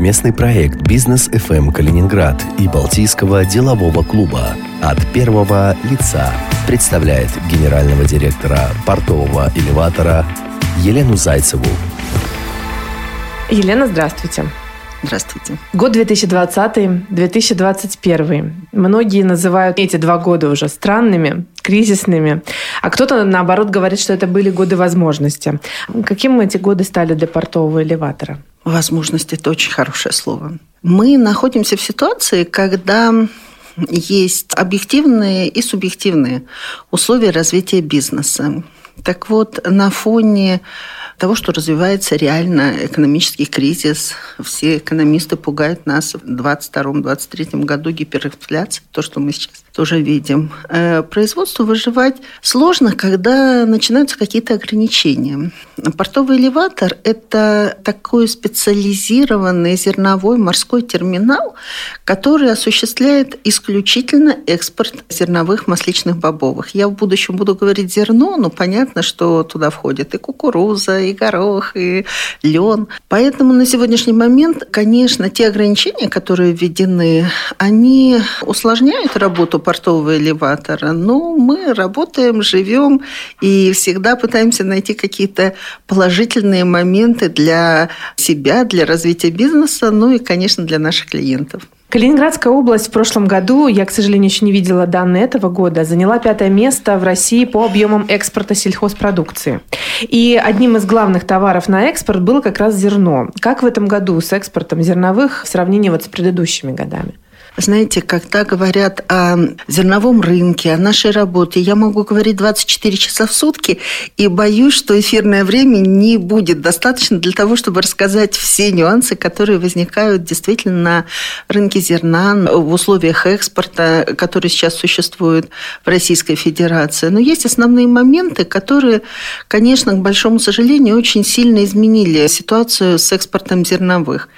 Совместный проект «Бизнес FM Калининград» и Балтийского делового клуба от первого лица представляет генерального директора портового элеватора Елену Зайцеву. Елена, здравствуйте. Здравствуйте. Год 2020-2021. Многие называют эти два года уже странными, кризисными, а кто-то, наоборот, говорит, что это были годы возможности. Каким эти годы стали для портового элеватора? Возможность – это очень хорошее слово. Мы находимся в ситуации, когда есть объективные и субъективные условия развития бизнеса. Так вот, на фоне того, что развивается реально экономический кризис. Все экономисты пугают нас в 2022-2023 году гиперинфляцией, то, что мы сейчас тоже видим. Э, производству выживать сложно, когда начинаются какие-то ограничения. Портовый элеватор – это такой специализированный зерновой морской терминал, который осуществляет исключительно экспорт зерновых масличных бобовых. Я в будущем буду говорить зерно, но понятно, что туда входит и кукуруза, и горох, и лен. Поэтому на сегодняшний момент, конечно, те ограничения, которые введены, они усложняют работу портового элеватора. Но мы работаем, живем и всегда пытаемся найти какие-то положительные моменты для себя, для развития бизнеса, ну и, конечно, для наших клиентов. Калининградская область в прошлом году, я, к сожалению, еще не видела данные этого года, заняла пятое место в России по объемам экспорта сельхозпродукции. И одним из главных товаров на экспорт было как раз зерно. Как в этом году с экспортом зерновых в сравнении вот с предыдущими годами? Знаете, когда говорят о зерновом рынке, о нашей работе, я могу говорить 24 часа в сутки, и боюсь, что эфирное время не будет достаточно для того, чтобы рассказать все нюансы, которые возникают действительно на рынке зерна, в условиях экспорта, которые сейчас существуют в Российской Федерации. Но есть основные моменты, которые, конечно, к большому сожалению, очень сильно изменили ситуацию с экспортом зерновых.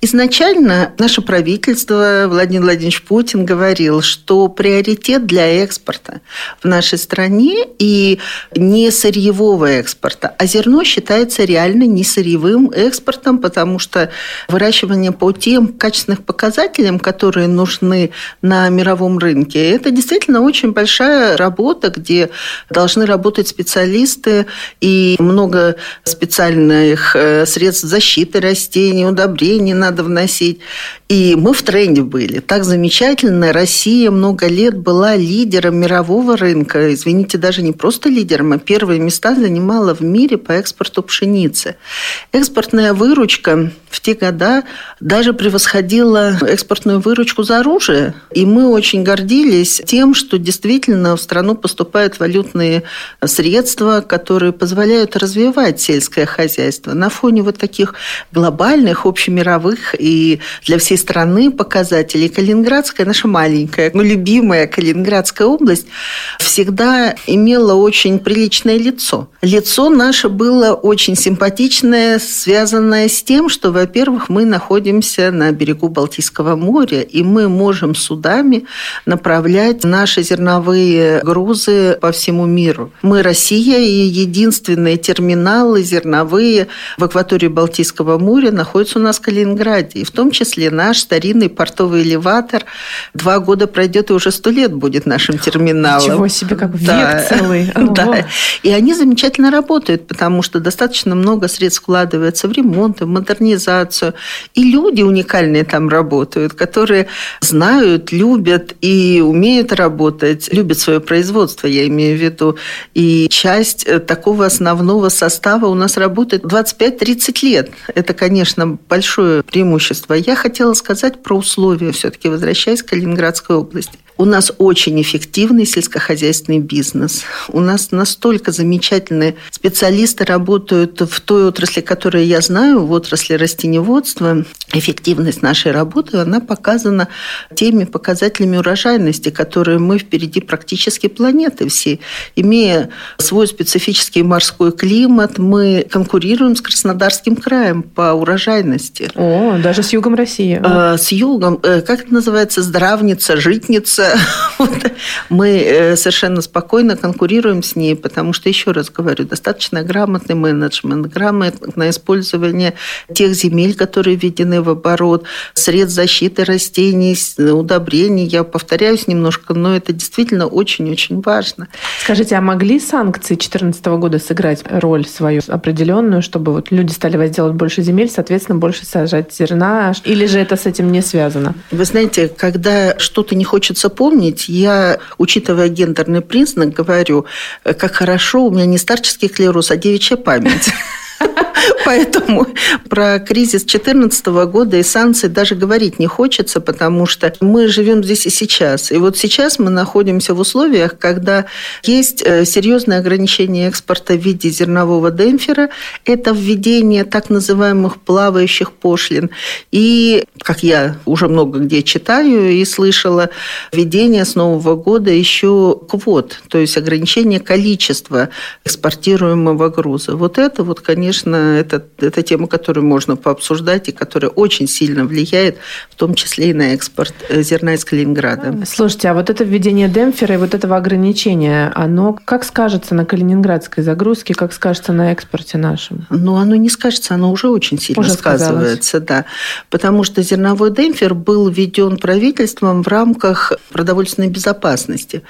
Изначально наше правительство, Владимир Владимир Владимирович Путин говорил, что приоритет для экспорта в нашей стране и не сырьевого экспорта, а зерно считается реально не сырьевым экспортом, потому что выращивание по тем качественным показателям, которые нужны на мировом рынке, это действительно очень большая работа, где должны работать специалисты и много специальных э, средств защиты растений, удобрений надо вносить. И мы в тренде были. Так замечательно. Россия много лет была лидером мирового рынка. Извините, даже не просто лидером, а первые места занимала в мире по экспорту пшеницы. Экспортная выручка в те года даже превосходила экспортную выручку за оружие. И мы очень гордились тем, что действительно в страну поступают валютные средства, которые позволяют развивать сельское хозяйство. На фоне вот таких глобальных, общемировых и для всей страны показателей. Калининградская, наша маленькая, но любимая Калининградская область, всегда имела очень приличное лицо. Лицо наше было очень симпатичное, связанное с тем, что, во-первых, мы находимся на берегу Балтийского моря, и мы можем судами направлять наши зерновые грузы по всему миру. Мы Россия, и единственные терминалы зерновые в акватории Балтийского моря находятся у нас в Калининграде, и в том числе на наш старинный портовый элеватор. Два года пройдет, и уже сто лет будет нашим терминалом. Ничего себе, как век целый. Да. И они замечательно работают, потому что достаточно много средств вкладывается в ремонт, в модернизацию. И люди уникальные там работают, которые знают, любят и умеют работать, любят свое производство, я имею в виду. И часть э, такого основного состава у нас работает 25-30 лет. Это, конечно, большое преимущество. Я хотела сказать про условия, все-таки возвращаясь к Калининградской области. У нас очень эффективный сельскохозяйственный бизнес. У нас настолько замечательные специалисты работают в той отрасли, которую я знаю, в отрасли растеневодства. Эффективность нашей работы, она показана теми показателями урожайности, которые мы впереди практически планеты всей. Имея свой специфический морской климат, мы конкурируем с Краснодарским краем по урожайности. О, даже с югом России. Э, с югом. Э, как это называется? Здравница, житница это вот, мы э, совершенно спокойно конкурируем с ней, потому что, еще раз говорю, достаточно грамотный менеджмент, грамотное использование тех земель, которые введены в оборот, средств защиты растений, удобрений. Я повторяюсь немножко, но это действительно очень-очень важно. Скажите, а могли санкции 2014 года сыграть роль свою определенную, чтобы вот люди стали возделывать больше земель, соответственно, больше сажать зерна? Или же это с этим не связано? Вы знаете, когда что-то не хочется помнить, я, учитывая гендерный признак, говорю, как хорошо, у меня не старческий склероз, а девичья память. Поэтому про кризис 2014 года и санкции даже говорить не хочется, потому что мы живем здесь и сейчас. И вот сейчас мы находимся в условиях, когда есть э, серьезное ограничение экспорта в виде зернового демпфера. Это введение так называемых плавающих пошлин. И, как я уже много где читаю и слышала, введение с Нового года еще квот, то есть ограничение количества экспортируемого груза. Вот это вот, конечно, это, это тема, которую можно пообсуждать и которая очень сильно влияет, в том числе и на экспорт э, зерна из Калининграда. Слушайте, а вот это введение демпфера и вот этого ограничения, оно как скажется на калининградской загрузке, как скажется на экспорте нашем? Ну, оно не скажется, оно уже очень сильно уже сказывается, сказалось. да. Потому что зерновой демпфер был введен правительством в рамках продовольственной безопасности.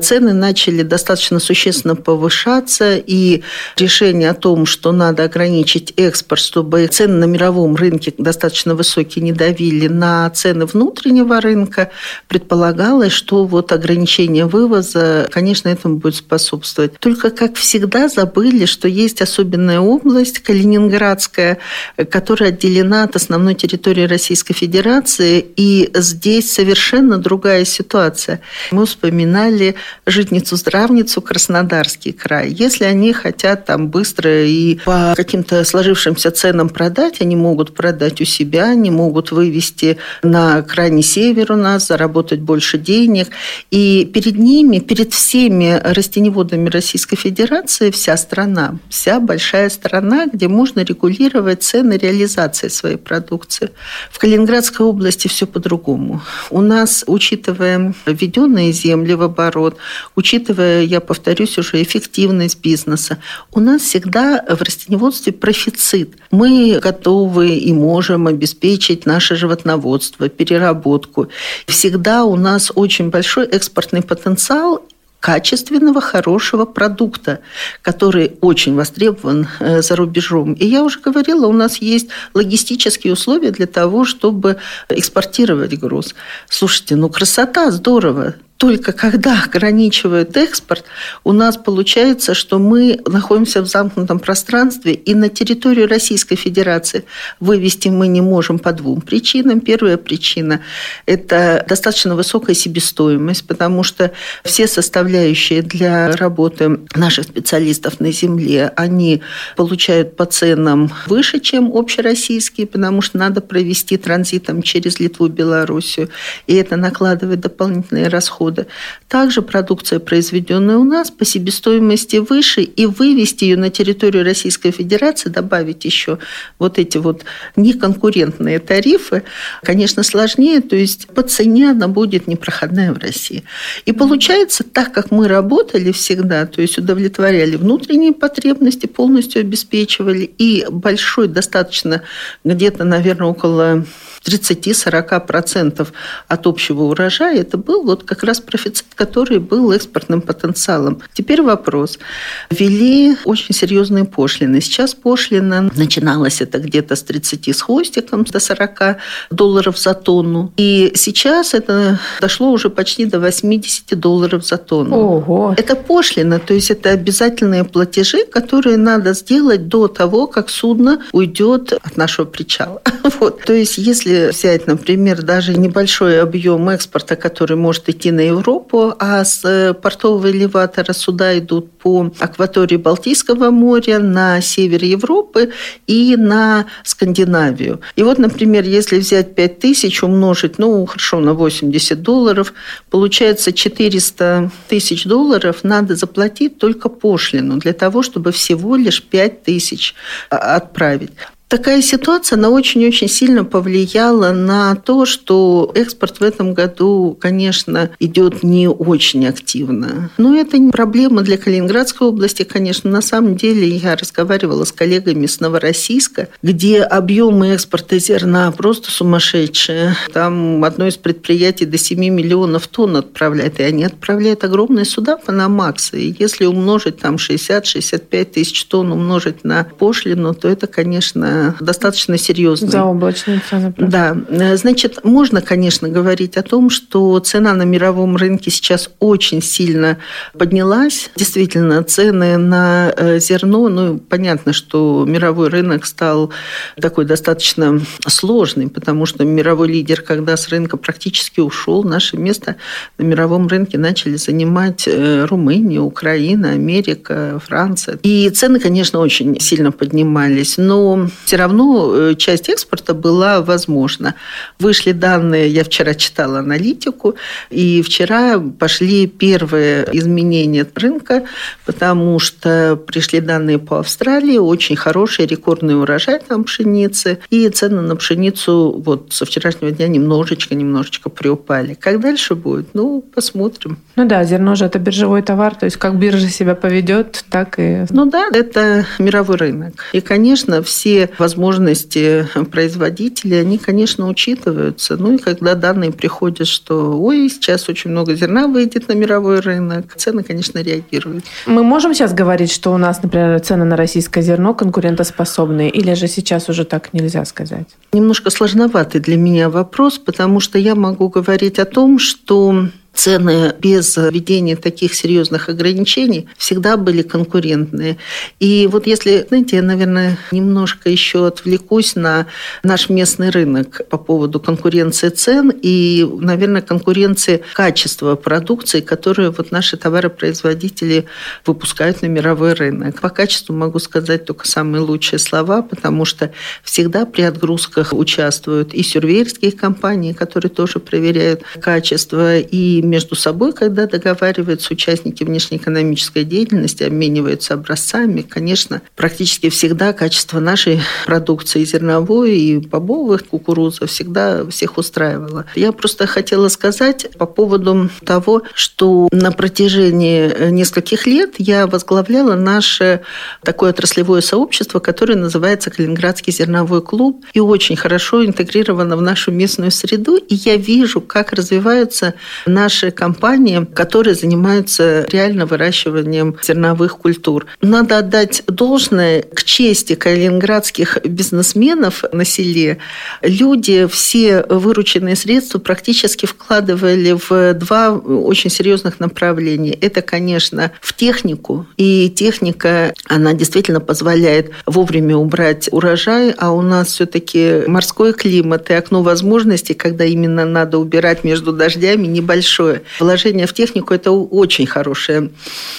Цены начали достаточно существенно повышаться, и решение о том, что надо ограничить экспорт, чтобы цены на мировом рынке достаточно высокие не давили на цены внутреннего рынка, предполагалось, что вот ограничение вывоза, конечно, этому будет способствовать. Только, как всегда, забыли, что есть особенная область, Калининградская, которая отделена от основной территории Российской Федерации, и здесь совершенно другая ситуация. Мы вспоминали житницу-здравницу Краснодарский край. Если они хотят там быстро и по каким-то сложившимся ценам продать, они могут продать у себя, они могут вывести на крайний север у нас, заработать больше денег. И перед ними, перед всеми растеневодами Российской Федерации вся страна, вся большая страна, где можно регулировать цены реализации своей продукции. В Калининградской области все по-другому. У нас, учитывая введенные земли в оборот, учитывая, я повторюсь уже, эффективность бизнеса, у нас всегда в растеневодстве профицит. Мы готовы и можем обеспечить наше животноводство, переработку. Всегда у нас очень большой экспортный потенциал, качественного, хорошего продукта, который очень востребован э, за рубежом. И я уже говорила, у нас есть логистические условия для того, чтобы экспортировать груз. Слушайте, ну красота, здорово только когда ограничивают экспорт, у нас получается, что мы находимся в замкнутом пространстве, и на территорию Российской Федерации вывести мы не можем по двум причинам. Первая причина – это достаточно высокая себестоимость, потому что все составляющие для работы наших специалистов на земле, они получают по ценам выше, чем общероссийские, потому что надо провести транзитом через Литву, Белоруссию, и это накладывает дополнительные расходы дохода. Также продукция, произведенная у нас, по себестоимости выше, и вывести ее на территорию Российской Федерации, добавить еще вот эти вот неконкурентные тарифы, конечно, сложнее, то есть по цене она будет непроходная в России. И получается, так как мы работали всегда, то есть удовлетворяли внутренние потребности, полностью обеспечивали, и большой достаточно, где-то, наверное, около 30-40% от общего урожая, это был вот как раз профицит, который был экспортным потенциалом. Теперь вопрос. Ввели очень серьезные пошлины. Сейчас пошлина начиналась это где-то с 30 с хвостиком, до 40 долларов за тонну. И сейчас это дошло уже почти до 80 долларов за тонну. Ого. Это пошлина, то есть это обязательные платежи, которые надо сделать до того, как судно уйдет от нашего причала. Вот. То есть если взять, например, даже небольшой объем экспорта, который может идти на Европу, а с э, портового элеватора сюда идут по акватории Балтийского моря, на север Европы и на Скандинавию. И вот, например, если взять 5 тысяч, умножить, ну, хорошо, на 80 долларов, получается 400 тысяч долларов надо заплатить только пошлину для того, чтобы всего лишь 5 тысяч а, отправить. Такая ситуация, она очень-очень сильно повлияла на то, что экспорт в этом году, конечно, идет не очень активно. Но это не проблема для Калининградской области, конечно. На самом деле я разговаривала с коллегами с Новороссийска, где объемы экспорта зерна просто сумасшедшие. Там одно из предприятий до 7 миллионов тонн отправляет, и они отправляют огромные суда Панамакс. И если умножить там 60-65 тысяч тонн, умножить на пошлину, то это, конечно, достаточно серьезные. Заоблачные цены. Да. Значит, можно, конечно, говорить о том, что цена на мировом рынке сейчас очень сильно поднялась. Действительно, цены на э, зерно, ну, понятно, что мировой рынок стал такой достаточно сложный, потому что мировой лидер, когда с рынка практически ушел, наше место на мировом рынке начали занимать э, Румыния, Украина, Америка, Франция. И цены, конечно, очень сильно поднимались, но все равно э, часть экспорта была возможна. Вышли данные, я вчера читала аналитику, и вчера пошли первые изменения рынка, потому что пришли данные по Австралии, очень хороший рекордный урожай там пшеницы, и цены на пшеницу вот со вчерашнего дня немножечко-немножечко приупали. Как дальше будет? Ну, посмотрим. Ну да, зерно же это биржевой товар, то есть как биржа себя поведет, так и... Ну да, это мировой рынок. И, конечно, все возможности производителей, они, конечно, учитываются. Ну и когда данные приходят, что ой, сейчас очень много зерна выйдет на мировой рынок, цены, конечно, реагируют. Мы можем сейчас говорить, что у нас, например, цены на российское зерно конкурентоспособные, или же сейчас уже так нельзя сказать? Немножко сложноватый для меня вопрос, потому что я могу говорить о том, что цены без введения таких серьезных ограничений всегда были конкурентные. И вот если, знаете, я, наверное, немножко еще отвлекусь на наш местный рынок по поводу конкуренции цен и, наверное, конкуренции качества продукции, которую вот наши товаропроизводители выпускают на мировой рынок. По качеству могу сказать только самые лучшие слова, потому что всегда при отгрузках участвуют и сюрвейерские компании, которые тоже проверяют качество, и между собой, когда договариваются участники внешнеэкономической деятельности, обмениваются образцами, конечно, практически всегда качество нашей продукции зерновой и бобовых кукурузы всегда всех устраивало. Я просто хотела сказать по поводу того, что на протяжении нескольких лет я возглавляла наше такое отраслевое сообщество, которое называется Калининградский зерновой клуб и очень хорошо интегрировано в нашу местную среду. И я вижу, как развиваются наши наши компании, которые занимаются реально выращиванием зерновых культур. Надо отдать должное к чести калининградских бизнесменов на селе. Люди все вырученные средства практически вкладывали в два очень серьезных направления. Это, конечно, в технику. И техника, она действительно позволяет вовремя убрать урожай, а у нас все-таки морской климат и окно возможностей, когда именно надо убирать между дождями, небольшое большое. Вложение в технику – это очень хорошее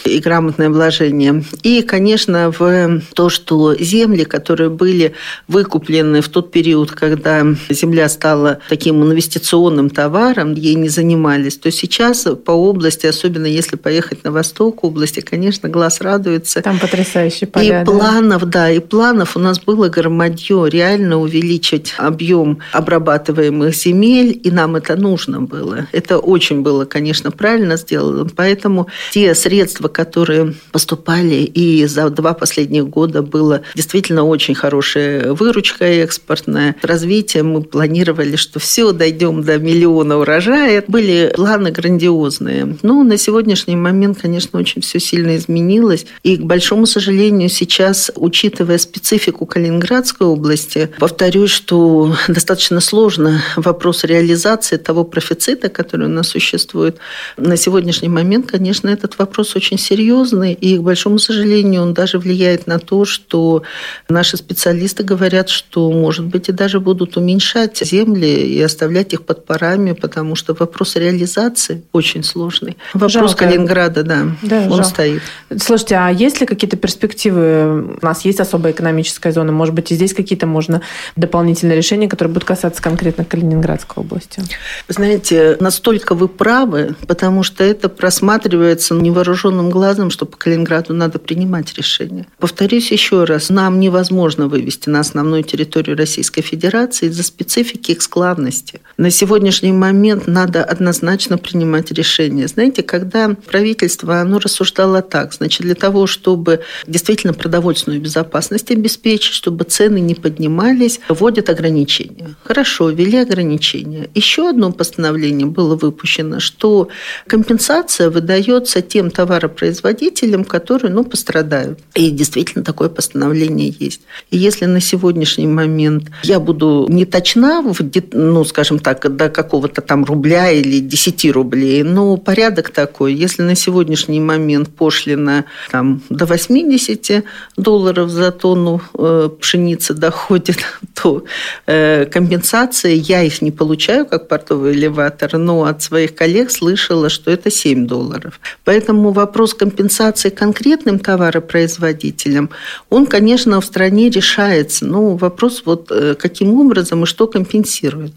и грамотное вложение. И, конечно, в то, что земли, которые были выкуплены в тот период, когда земля стала таким инвестиционным товаром, ей не занимались, то сейчас по области, особенно если поехать на восток области, конечно, глаз радуется. Там потрясающие поля. И планов, да, и планов у нас было громадье, реально увеличить объем обрабатываемых земель, и нам это нужно было. Это очень было конечно, правильно сделано. Поэтому те средства, которые поступали, и за два последних года было действительно очень хорошая выручка экспортная. Развитие мы планировали, что все, дойдем до миллиона урожая. Были планы грандиозные. Но на сегодняшний момент, конечно, очень все сильно изменилось. И, к большому сожалению, сейчас, учитывая специфику Калининградской области, повторюсь, что достаточно сложно вопрос реализации того профицита, который у нас существует, существует. На сегодняшний момент, конечно, этот вопрос очень серьезный, и, к большому сожалению, он даже влияет на то, что наши специалисты говорят, что, может быть, и даже будут уменьшать земли и оставлять их под парами, потому что вопрос реализации очень сложный. Вопрос жалко. Калининграда, да, да он жалко. стоит. Слушайте, а есть ли какие-то перспективы? У нас есть особая экономическая зона, может быть, и здесь какие-то можно дополнительные решения, которые будут касаться конкретно Калининградской области? Знаете, настолько вы правы, правы, потому что это просматривается невооруженным глазом, что по Калининграду надо принимать решение. Повторюсь еще раз, нам невозможно вывести на основную территорию Российской Федерации из-за специфики эксклавности. На сегодняшний момент надо однозначно принимать решение. Знаете, когда правительство оно рассуждало так, значит, для того, чтобы действительно продовольственную безопасность обеспечить, чтобы цены не поднимались, вводят ограничения. Хорошо, ввели ограничения. Еще одно постановление было выпущено, что компенсация выдается тем товаропроизводителям, которые ну, пострадают. И действительно такое постановление есть. И если на сегодняшний момент я буду не точна, ну, скажем так, до какого-то там рубля или 10 рублей, но порядок такой. Если на сегодняшний момент пошлина там, до 80 долларов за тонну э, пшеницы доходит, то э, компенсация, я их не получаю как портовый элеватор, но от своих коллег слышала, что это 7 долларов. Поэтому вопрос компенсации конкретным товаропроизводителям, он, конечно, в стране решается. Ну, вопрос вот э, каким образом и что компенсирует.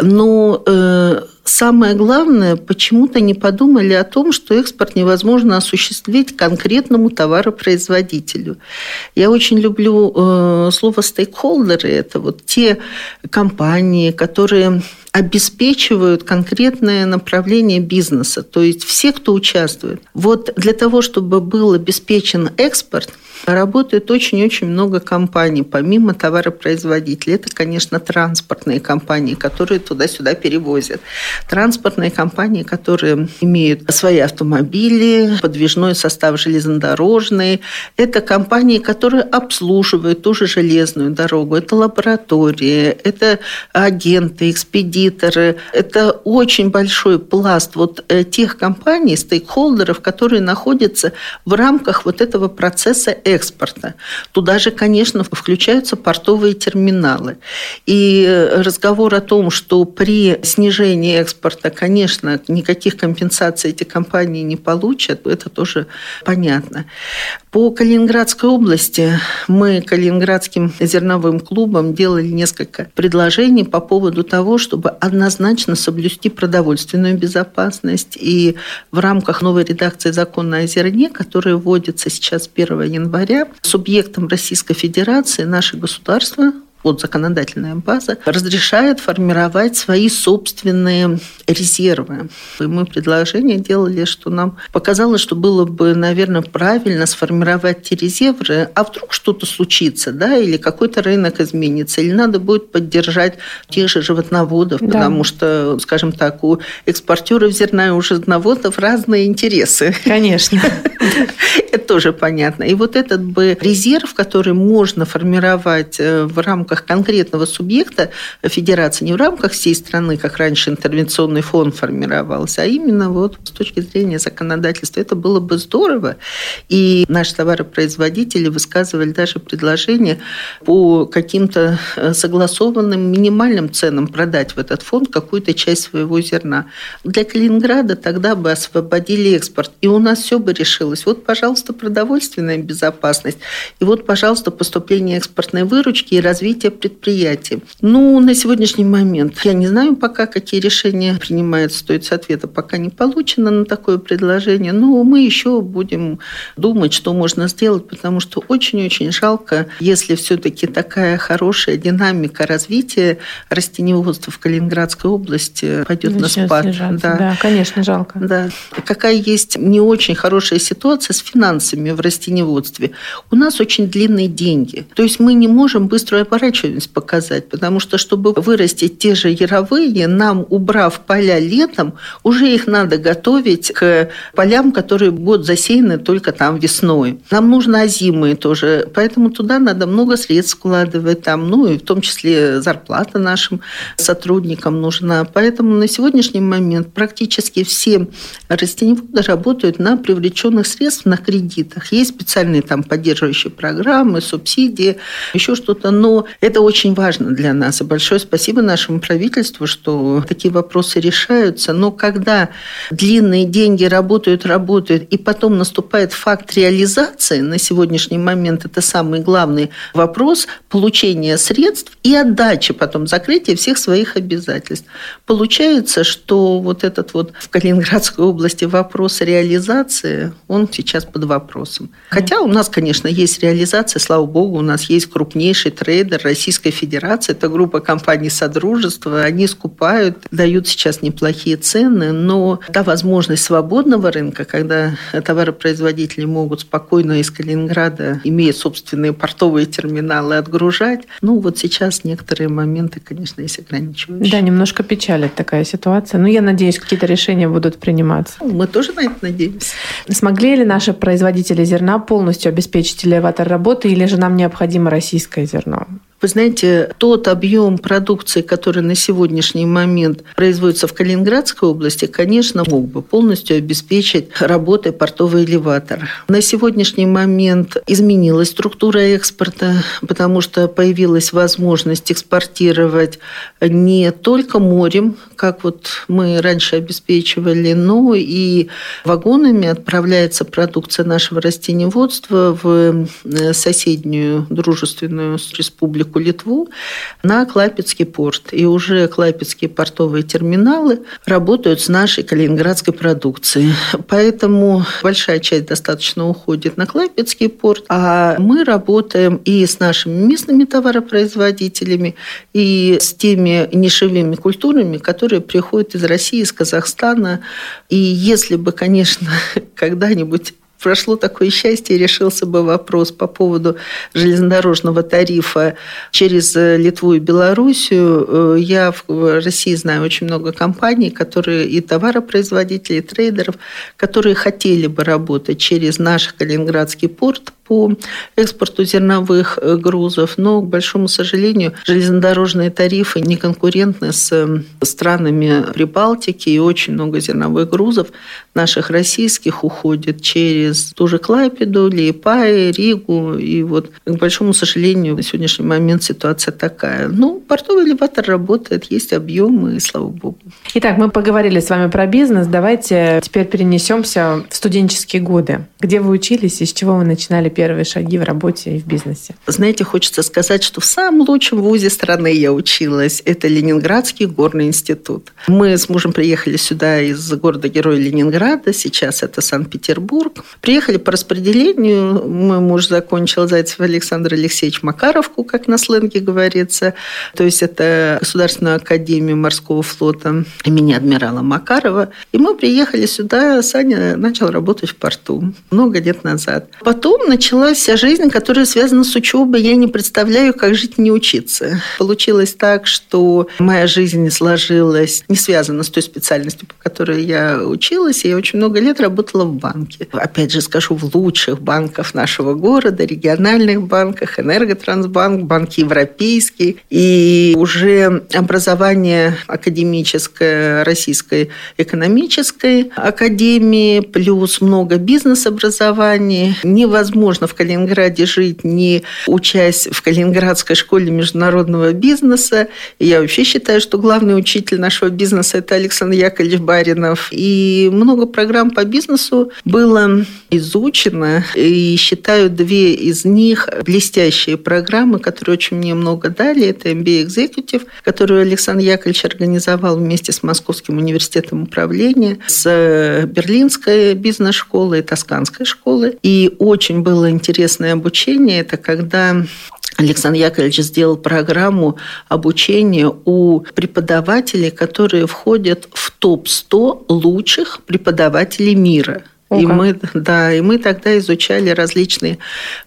Но э, самое главное, почему-то не подумали о том, что экспорт невозможно осуществить конкретному товаропроизводителю. Я очень люблю э, слово стейкхолдеры. Это вот те компании, которые обеспечивают конкретное направление бизнеса, то есть все, кто участвует. Вот для того, чтобы был обеспечен экспорт, Работает очень-очень много компаний, помимо товаропроизводителей. Это, конечно, транспортные компании, которые туда-сюда перевозят. Транспортные компании, которые имеют свои автомобили, подвижной состав железнодорожный. Это компании, которые обслуживают ту же железную дорогу. Это лаборатории, это агенты, экспедиторы. Это очень большой пласт вот э, тех компаний, стейкхолдеров, которые находятся в рамках вот этого процесса экспорта. Туда же, конечно, включаются портовые терминалы. И разговор о том, что при снижении экспорта, конечно, никаких компенсаций эти компании не получат, это тоже понятно. По Калининградской области мы Калининградским зерновым клубом делали несколько предложений по поводу того, чтобы однозначно соблюсти продовольственную безопасность. И в рамках новой редакции закона о зерне, которая вводится сейчас 1 января, субъектом Российской Федерации наше государство вот законодательная база, разрешает формировать свои собственные резервы. И мы предложение делали, что нам показалось, что было бы, наверное, правильно сформировать те резервы, а вдруг что-то случится, да, или какой-то рынок изменится, или надо будет поддержать тех же животноводов, да. потому что, скажем так, у экспортеров зерна и у животноводов разные интересы. Конечно. Это тоже понятно. И вот этот бы резерв, который можно формировать э, в рамках рамках конкретного субъекта федерации, не в рамках всей страны, как раньше интервенционный фонд формировался, а именно вот с точки зрения законодательства. Это было бы здорово. И наши товаропроизводители высказывали даже предложение по каким-то э, согласованным минимальным ценам продать в этот фонд какую-то часть своего зерна. Для Калининграда тогда бы освободили экспорт. И у нас все бы решилось. Вот, пожалуйста, продовольственная безопасность. И вот, пожалуйста, поступление экспортной выручки и развитие развития предприятий. Ну, на сегодняшний момент я не знаю пока, какие решения принимаются, стоит ответа пока не получено на такое предложение, но мы еще будем думать, что можно сделать, потому что очень-очень жалко, если все-таки такая хорошая динамика развития растениеводства в Калининградской области пойдет на спад. Да. да, конечно, жалко. Да. Какая есть не очень хорошая ситуация с финансами в растениеводстве. У нас очень длинные деньги. То есть мы не можем быстро оборачивать что-нибудь показать, потому что, чтобы вырастить те же яровые, нам, убрав поля летом, уже их надо готовить к полям, которые будут засеяны только там весной. Нам нужно озимые тоже, поэтому туда надо много средств вкладывать, там, ну и в том числе зарплата нашим сотрудникам нужна. Поэтому на сегодняшний момент практически все растеневоды работают на привлеченных средств на кредитах. Есть специальные там поддерживающие программы, субсидии, еще что-то, но Это очень важно для нас. И большое спасибо нашему правительству, что такие вопросы решаются. Но когда длинные деньги работают, работают, и потом наступает факт реализации, на сегодняшний момент это самый главный вопрос получения средств и отдачи потом, закрытия всех своих обязательств. Получается, что вот этот вот в Калининградской области вопрос реализации, он сейчас под вопросом. Хотя у нас, конечно, есть реализация, слава богу, у нас есть крупнейший трейдер Российской Федерации, это группа компаний Содружества, они скупают, дают сейчас неплохие цены, но та возможность свободного рынка, когда товаропроизводители могут спокойно из Калининграда, имея собственные портовые терминалы, отгружать, ну вот сейчас некоторые моменты, конечно, есть ограничивающие. Да, немножко печалит такая ситуация. Но я надеюсь, какие-то решения будут приниматься. Ну, мы тоже на это надеемся. Смогли ли наши производители зерна полностью обеспечить элеватор работы или же нам необходимо российское зерно? Вы знаете, тот объем продукции, который на сегодняшний момент производится в Калининградской области, конечно, мог бы полностью обеспечить работой портовый элеватор. На сегодняшний момент изменилась структура экспорта, потому что появилась возможность экспортировать не только морем, как вот мы раньше обеспечивали, но и вагонами отправляется продукция нашего растениеводства в э, соседнюю дружественную республику Литву на Клайпецкий порт. И уже клайпецкие портовые терминалы работают с нашей калининградской продукцией. Поэтому большая часть достаточно уходит на Клайпецкий порт, а мы работаем и с нашими местными товаропроизводителями, и с теми нишевыми культурами, которые приходят из России, из Казахстана. И если бы, конечно, когда-нибудь прошло такое счастье, решился бы вопрос по поводу железнодорожного тарифа через э, Литву и Белоруссию. Э, я в России знаю очень много компаний, которые и товаропроизводителей, и трейдеров, которые хотели бы работать через наш Калининградский порт по экспорту зерновых э, грузов, но, к большому сожалению, железнодорожные тарифы не конкурентны с э, странами Прибалтики, и очень много зерновых грузов наших российских уходит через ту же Клайпеду, Лиепай, Ригу, и вот, к большому сожалению, на сегодняшний момент ситуация такая. Ну, портовый элеватор работает, есть объемы, и слава богу. Итак, мы поговорили с вами про бизнес. Давайте теперь перенесемся в студенческие годы. Где вы учились и с чего вы начинали первые шаги в работе и в бизнесе? Знаете, хочется сказать, что в самом лучшем вузе страны я училась. Это Ленинградский горный институт. Мы с мужем приехали сюда из города-героя Ленинграда. Сейчас это Санкт-Петербург. Приехали по распределению. Мой муж закончил Зайцев Александр Алексеевич Макаровку, как на сленге говорится. То есть это Государственную академию морского флота имени адмирала Макарова. И мы приехали сюда. Саня начал работать в порту много лет назад. Потом начал началась вся жизнь, которая связана с учебой. Я не представляю, как жить не учиться. Получилось так, что моя жизнь сложилась, не связана с той специальностью, по которой я училась. Я очень много лет работала в банке. Опять же скажу, в лучших банках нашего города, региональных банках, Энерготрансбанк, банк европейский. И уже образование академическое Российской экономической академии, плюс много бизнес-образований. Невозможно невозможно в Калининграде жить, не учась в Калининградской школе международного бизнеса. И я вообще считаю, что главный учитель нашего бизнеса – это Александр Яковлевич Баринов. И много программ по бизнесу было изучено. И считаю, две из них блестящие программы, которые очень мне много дали. Это MBA Executive, которую Александр Яковлевич организовал вместе с Московским университетом управления, с Берлинской бизнес-школой, Тосканской школой. И очень было было интересное обучение, это когда Александр Яковлевич сделал программу обучения у преподавателей, которые входят в топ-100 лучших преподавателей мира – и мы, да, и мы тогда изучали различные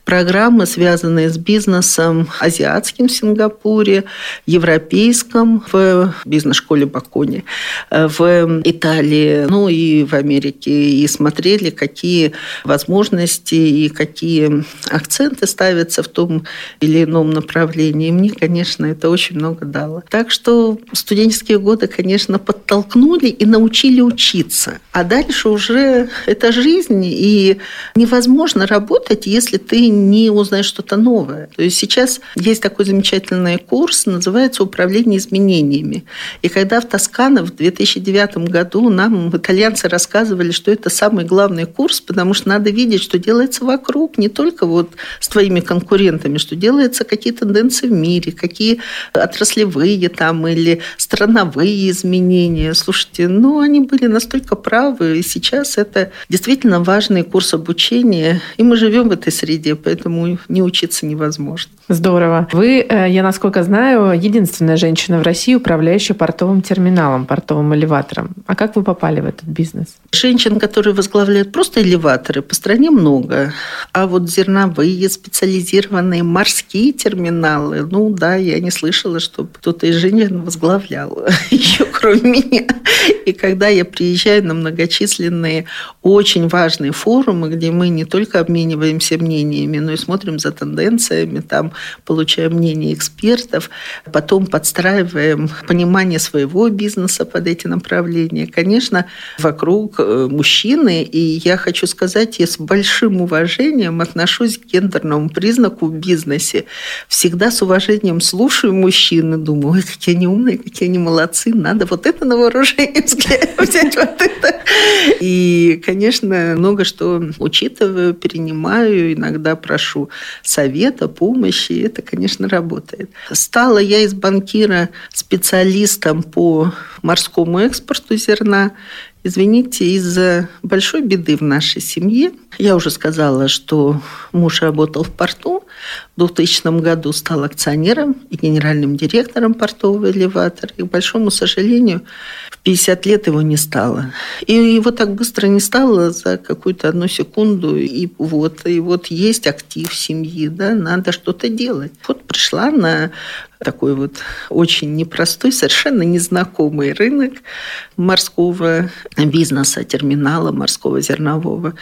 программы, связанные с бизнесом азиатским в Сингапуре, европейском в бизнес-школе Бакони, в Италии, ну и в Америке. И смотрели, какие возможности и какие акценты ставятся в том или ином направлении. И мне, конечно, это очень много дало. Так что студенческие годы, конечно, подтолкнули и научили учиться. А дальше уже это это жизнь, и невозможно работать, если ты не узнаешь что-то новое. То есть сейчас есть такой замечательный курс, называется «Управление изменениями». И когда в Тоскано в 2009 году нам итальянцы рассказывали, что это самый главный курс, потому что надо видеть, что делается вокруг, не только вот с твоими конкурентами, что делаются какие тенденции в мире, какие отраслевые там или страновые изменения. Слушайте, ну, они были настолько правы, и сейчас это действительно важный курс обучения, и мы живем в этой среде, поэтому не учиться невозможно. Здорово. Вы, э, я насколько знаю, единственная женщина в России, управляющая портовым терминалом, портовым элеватором. А как вы попали в этот бизнес? Женщин, которые возглавляют просто элеваторы, по стране много. А вот зерновые, специализированные морские терминалы, ну да, я не слышала, чтобы кто-то из женщин возглавлял еще кроме меня. И когда я приезжаю на многочисленные очень важные форумы, где мы не только обмениваемся мнениями, но и смотрим за тенденциями, там получаем мнение экспертов, потом подстраиваем понимание своего бизнеса под эти направления. Конечно, вокруг э, мужчины, и я хочу сказать, я с большим уважением отношусь к гендерному признаку в бизнесе. Всегда с уважением слушаю мужчин и думаю, ой, какие они умные, какие они молодцы, надо вот это на вооружение взять, вот это. И, конечно, много что учитываю, перенимаю, иногда прошу совета, помощи, и это, конечно, работает. Стала я из банкира специалистом по морскому экспорту зерна. Извините, из-за большой беды в нашей семье, я уже сказала, что муж работал в порту, в 2000 году стал акционером и генеральным директором портового элеватора. И, к большому сожалению, 50 лет его не стало. И его так быстро не стало за какую-то одну секунду. И вот, и вот есть актив семьи, да, надо что-то делать. Вот пришла на такой вот очень непростой, совершенно незнакомый рынок морского бизнеса, терминала морского зернового.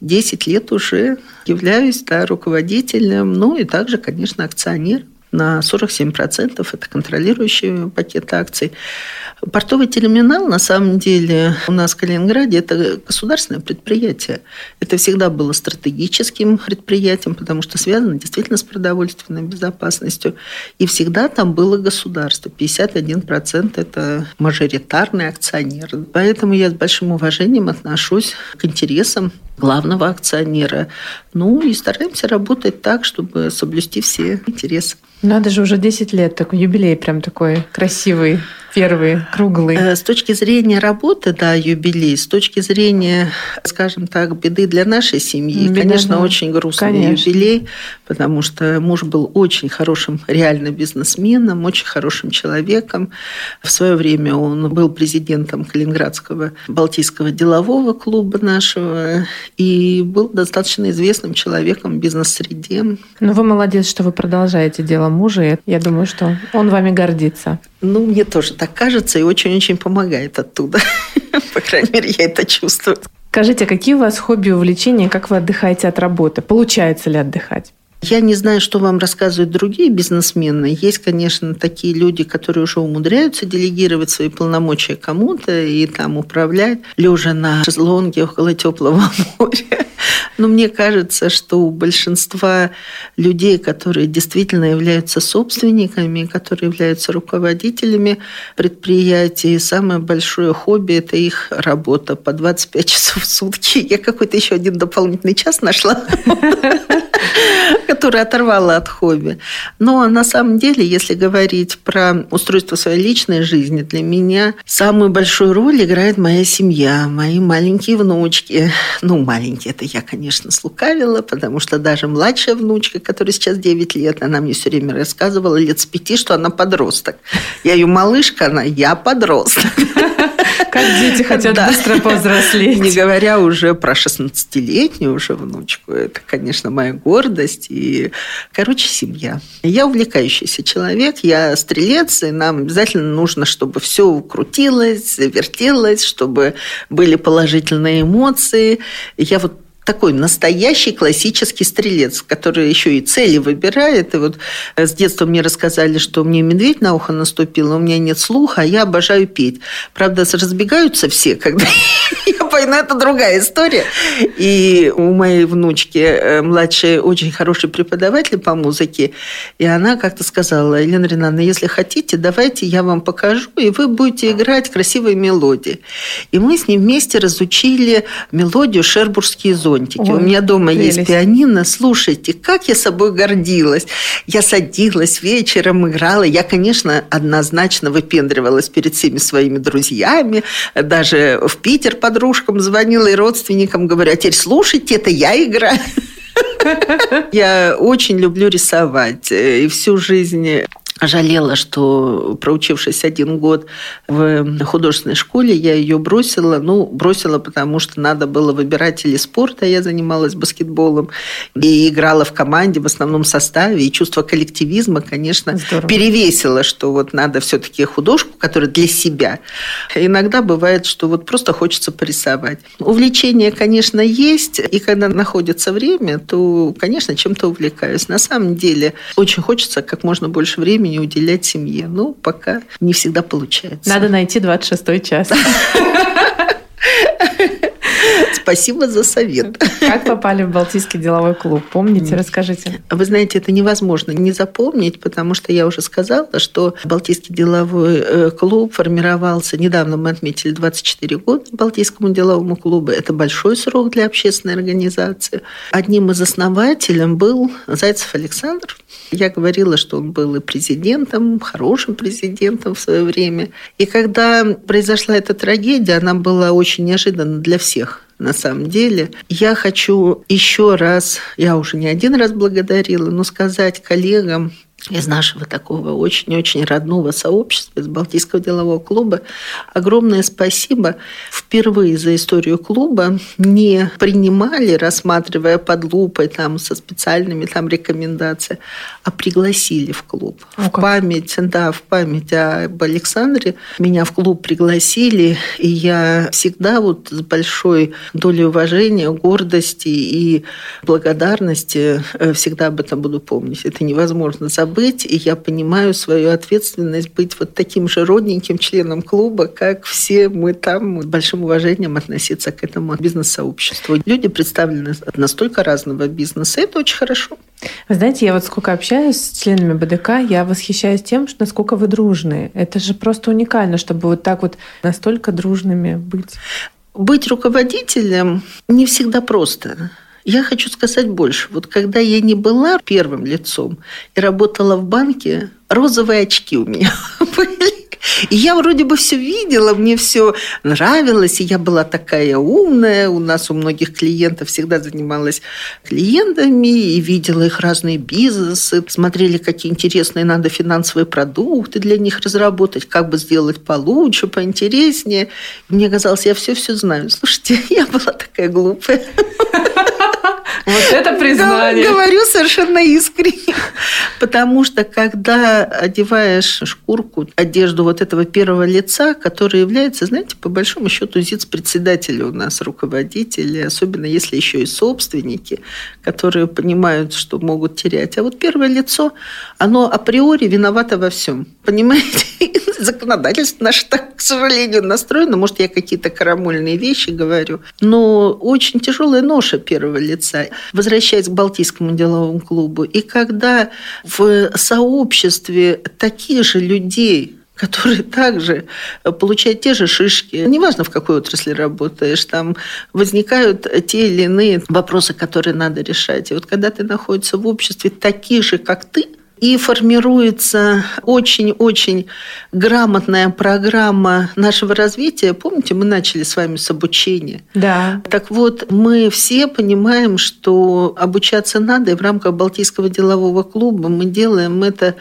10 лет уже являюсь да, руководителем, ну и также, конечно, акционер на 47%. Это контролирующий пакет акций. Портовый терминал, на самом деле, у нас в Калининграде это государственное предприятие. Это всегда было стратегическим предприятием, потому что связано действительно с продовольственной безопасностью. И всегда там было государство. 51% это мажоритарный акционер. Поэтому я с большим уважением отношусь к интересам главного акционера. Ну и стараемся работать так, чтобы соблюсти все интересы. Надо же, уже 10 лет, такой юбилей прям такой красивый. Первый, круглый. Э, с точки зрения работы, да, юбилей. С точки зрения, скажем так, беды для нашей семьи, Беда, конечно, да. очень грустный конечно. юбилей, потому что муж был очень хорошим реально бизнесменом, очень хорошим человеком. В свое время он был президентом Калининградского Балтийского делового клуба нашего и был достаточно известным человеком в бизнес-среде. Ну, вы молодец, что вы продолжаете дело мужа. Я думаю, что он вами гордится. Ну, мне тоже так кажется и очень-очень помогает оттуда. По крайней мере, я это чувствую. Скажите, а какие у вас хобби увлечения, как вы отдыхаете от работы? Получается ли отдыхать? Я не знаю, что вам рассказывают другие бизнесмены. Есть, конечно, такие люди, которые уже умудряются делегировать свои полномочия кому-то и там управлять, лежа на шезлонге около теплого моря. Но мне кажется, что у большинства людей, которые действительно являются собственниками, которые являются руководителями предприятий, самое большое хобби – это их работа по 25 часов в сутки. Я какой-то еще один дополнительный час нашла которая оторвала от хобби. Но на самом деле, если говорить про устройство своей личной жизни, для меня самую большую роль играет моя семья, мои маленькие внучки. Ну, маленькие, это я, конечно, слукавила, потому что даже младшая внучка, которая сейчас 9 лет, она мне все время рассказывала лет с пяти, что она подросток. Я ее малышка, она я подросток. Как дети хотят да. быстро повзрослеть. Не говоря уже про 16-летнюю уже внучку. Это, конечно, моя гордость. И, короче, семья. Я увлекающийся человек, я стрелец, и нам обязательно нужно, чтобы все крутилось, вертелось, чтобы были положительные эмоции. Я вот такой настоящий классический стрелец, который еще и цели выбирает. И вот э, с детства мне рассказали, что мне медведь на ухо наступил, у меня нет слуха, а я обожаю петь. Правда, разбегаются все, когда я папой, но это другая история. И у моей внучки э, младшей очень хороший преподаватель по музыке, и она как-то сказала, Елена Ринановна, если хотите, давайте я вам покажу, и вы будете играть красивые мелодии. И мы с ним вместе разучили мелодию «Шербургские зонтики». Ой, у меня дома прелесть. есть пианино. Слушайте, как я собой гордилась. Я садилась вечером, играла. Я, конечно, однозначно выпендривалась перед всеми своими друзьями. Даже в Питер подружкам звонила и родственникам говорю, а теперь слушайте, это я играю. Я очень люблю рисовать. И всю жизнь жалела, что проучившись один год в художественной школе, я ее бросила. Ну, бросила, потому что надо было выбирать или спорт, а я занималась баскетболом и играла в команде в основном составе. И чувство коллективизма, конечно, Здорово. перевесило, что вот надо все-таки художку, которая для себя. Иногда бывает, что вот просто хочется порисовать. Увлечение, конечно, есть, и когда находится время, то, конечно, чем-то увлекаюсь. На самом деле, очень хочется как можно больше времени времени уделять семье. Ну, пока не всегда получается. Надо найти 26-й час. Спасибо за совет. Как попали в Балтийский деловой клуб? Помните? Расскажите. Вы знаете, это невозможно не запомнить, потому что я уже сказала, что Балтийский деловой э, клуб формировался, недавно мы отметили 24 года Балтийскому деловому клубу. Это большой срок для общественной организации. Одним из основателей был Зайцев Александр. Я говорила, что он был и президентом, хорошим президентом в свое время. И когда произошла эта трагедия, она была очень неожиданна для всех на самом деле. Я хочу еще раз, я уже не один раз благодарила, но сказать коллегам, из нашего такого очень-очень родного сообщества, из Балтийского делового клуба. Огромное спасибо. Впервые за историю клуба не принимали, рассматривая под лупой там, со специальными там, рекомендациями, а пригласили в клуб. О, в память, да, в память об Александре меня в клуб пригласили, и я всегда вот с большой долей уважения, гордости и благодарности э, всегда об этом буду помнить. Это невозможно забыть быть, и я понимаю свою ответственность быть вот таким же родненьким членом клуба, как все мы там, с большим уважением относиться к этому бизнес-сообществу. Люди представлены от настолько разного бизнеса, это очень хорошо. Вы знаете, я вот сколько общаюсь с членами БДК, я восхищаюсь тем, что насколько вы дружные. Это же просто уникально, чтобы вот так вот настолько дружными быть. Быть руководителем не всегда просто. Я хочу сказать больше. Вот когда я не была первым лицом и работала в банке, розовые очки у меня были. И я вроде бы все видела, мне все нравилось, и я была такая умная. У нас у многих клиентов всегда занималась клиентами и видела их разные бизнесы, смотрели, какие интересные надо финансовые продукты для них разработать, как бы сделать получше, поинтереснее. И мне казалось, я все-все знаю. Слушайте, я была такая глупая. Вот это признание. Говорю совершенно искренне. Потому что, когда одеваешь шкурку, одежду вот этого первого лица, который является, знаете, по большому счету ЗИЦ-председателя у нас, руководители, особенно если еще и собственники, которые понимают, что могут терять. А вот первое лицо, оно априори виновато во всем. Понимаете? Законодательство наше так, к сожалению, настроено. Может, я какие-то карамольные вещи говорю. Но очень тяжелая ноша первого лица. Возвращаясь к Балтийскому деловому клубу. И когда в сообществе таких же людей, которые также получают те же шишки. Неважно, в какой отрасли работаешь, там возникают те или иные вопросы, которые надо решать. И вот когда ты находишься в обществе таких же, как ты, и формируется очень-очень грамотная программа нашего развития. Помните, мы начали с вами с обучения? Да. Так вот, мы все понимаем, что обучаться надо, и в рамках Балтийского делового клуба мы делаем это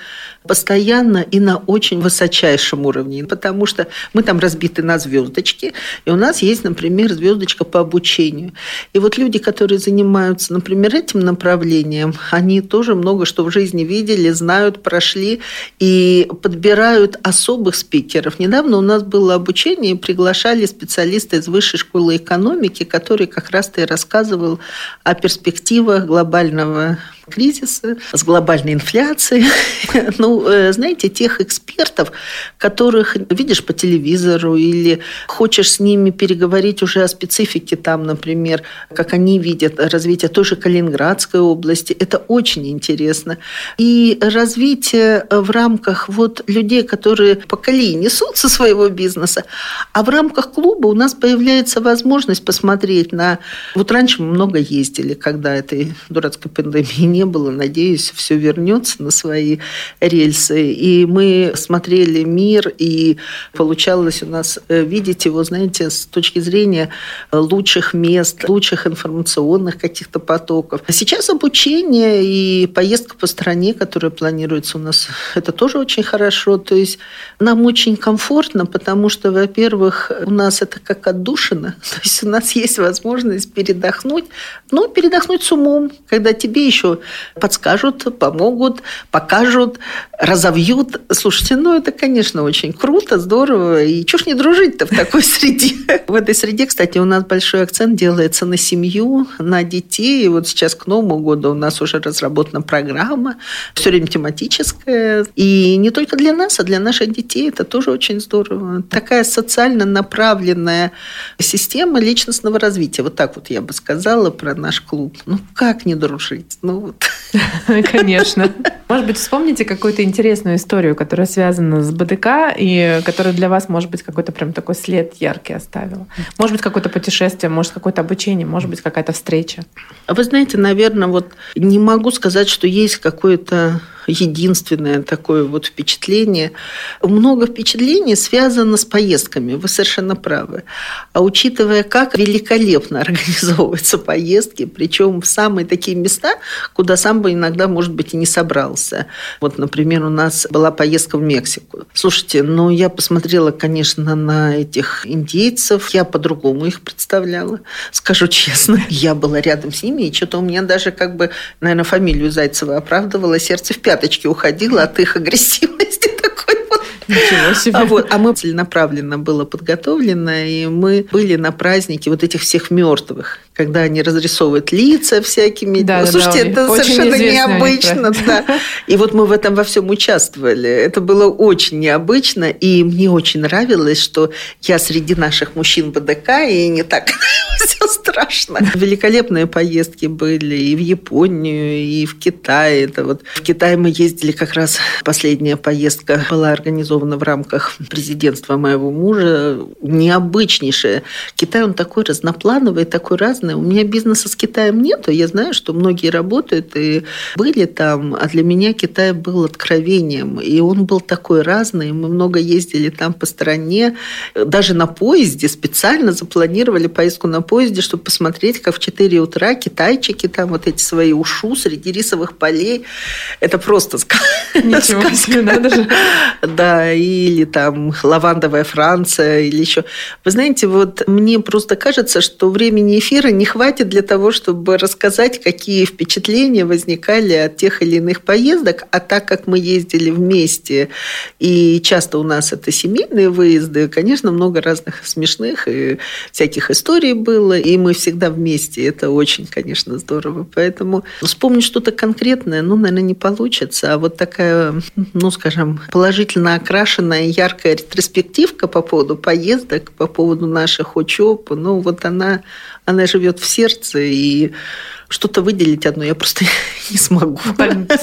постоянно и на очень высочайшем уровне, потому что мы там разбиты на звездочки, и у нас есть, например, звездочка по обучению. И вот люди, которые занимаются, например, этим направлением, они тоже много что в жизни видели, знают, прошли и подбирают особых спикеров. Недавно у нас было обучение, и приглашали специалиста из Высшей школы экономики, который как раз-то и рассказывал о перспективах глобального кризиса, с глобальной инфляцией. ну, э, знаете, тех экспертов, которых видишь по телевизору или хочешь с ними переговорить уже о специфике там, например, как они видят развитие той же Калининградской области, это очень интересно. И развитие в рамках вот людей, которые по колеи несут со своего бизнеса, а в рамках клуба у нас появляется возможность посмотреть на... Вот раньше мы много ездили, когда этой дурацкой пандемии не было. Надеюсь, все вернется на свои рельсы. И мы смотрели мир, и получалось у нас э, видеть его, знаете, с точки зрения лучших мест, лучших информационных каких-то потоков. А сейчас обучение и поездка по стране, которая планируется у нас, это тоже очень хорошо. То есть нам очень комфортно, потому что, во-первых, у нас это как отдушина. То есть у нас есть возможность передохнуть, но передохнуть с умом, когда тебе еще подскажут, помогут, покажут, разовьют. Слушайте, ну это, конечно, очень круто, здорово. И чего ж не дружить-то в такой среде? В этой среде, кстати, у нас большой акцент делается на семью, на детей. И вот сейчас к Новому году у нас уже разработана программа, все время тематическая. И не только для нас, а для наших детей. Это тоже очень здорово. Такая социально направленная система личностного развития. Вот так вот я бы сказала про наш клуб. Ну, как не дружить? Ну, вот. Конечно. Может быть, вспомните какую-то интересную историю, которая связана с БДК и которая для вас, может быть, какой-то прям такой след яркий оставила. Может быть, какое-то путешествие, может, какое-то обучение, может быть, какая-то встреча. А вы знаете, наверное, вот не могу сказать, что есть какое-то единственное такое вот впечатление. Много впечатлений связано с поездками, вы совершенно правы. А учитывая, как великолепно организовываются поездки, причем в самые такие места, куда сам бы иногда, может быть, и не собрался. Вот, например, у нас была поездка в Мексику. Слушайте, ну, я посмотрела, конечно, на этих индейцев, я по-другому их представляла, скажу честно. Я была рядом с ними, и что-то у меня даже как бы, наверное, фамилию Зайцева оправдывала, сердце в пяточки уходило от их агрессивности. Ничего себе. А, вот, а мы целенаправленно было подготовлено, и мы были на празднике вот этих всех мертвых когда они разрисовывают лица всякими. Да, Слушайте, да, это совершенно необычно. Да. И вот мы в этом во всем участвовали. Это было очень необычно, и мне очень нравилось, что я среди наших мужчин БДК, и не так все страшно. Великолепные поездки были и в Японию, и в Китай. Это вот в Китай мы ездили как раз последняя поездка была организована в рамках президентства моего мужа. Необычнейшая. Китай, он такой разноплановый, такой разный. У меня бизнеса с Китаем нету. Я знаю, что многие работают и были там. А для меня Китай был откровением. И он был такой разный. Мы много ездили там по стране. Даже на поезде специально запланировали поездку на поезде, чтобы посмотреть, как в 4 утра китайчики там вот эти свои ушу среди рисовых полей. Это просто Ничего себе, надо же. Да, или там лавандовая Франция, или еще. Вы знаете, вот мне просто кажется, что времени эфира не хватит для того, чтобы рассказать, какие впечатления возникали от тех или иных поездок. А так как мы ездили вместе, и часто у нас это семейные выезды, конечно, много разных смешных и всяких историй было, и мы всегда вместе. Это очень, конечно, здорово. Поэтому вспомнить что-то конкретное, ну, наверное, не получится. А вот такая, ну, скажем, положительно окрашенная, яркая ретроспективка по поводу поездок, по поводу наших учеб, ну, вот она она живет в сердце, и что-то выделить одно я просто не смогу.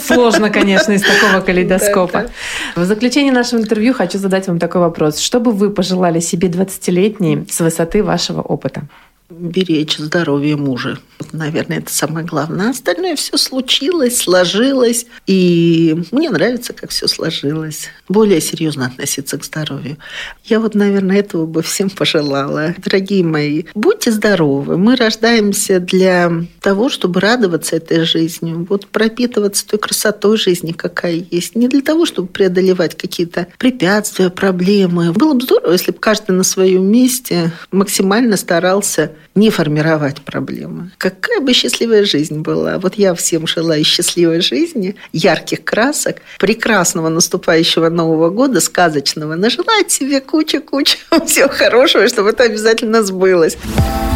Сложно, конечно, из такого калейдоскопа. В заключение нашего интервью хочу задать вам такой вопрос. Что бы вы пожелали себе 20-летней с высоты вашего опыта? Беречь здоровье мужа. Наверное, это самое главное. А остальное все случилось, сложилось. И мне нравится, как все сложилось. Более серьезно относиться к здоровью. Я вот, наверное, этого бы всем пожелала. Дорогие мои, будьте здоровы. Мы рождаемся для того, чтобы радоваться этой жизнью. Вот пропитываться той красотой жизни, какая есть. Не для того, чтобы преодолевать какие-то препятствия, проблемы. Было бы здорово, если бы каждый на своем месте максимально старался не формировать проблемы. Какая бы счастливая жизнь была. Вот я всем желаю счастливой жизни, ярких красок, прекрасного наступающего Нового года, сказочного. Нажелать себе кучу-кучу всего хорошего, чтобы это обязательно сбылось.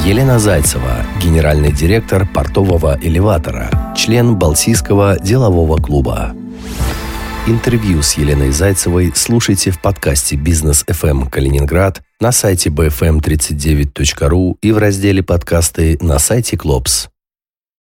Елена Зайцева, генеральный директор портового элеватора, член Балтийского делового клуба. Интервью с Еленой Зайцевой слушайте в подкасте «Бизнес FM Калининград» на сайте bfm39.ru и в разделе «Подкасты» на сайте «Клопс».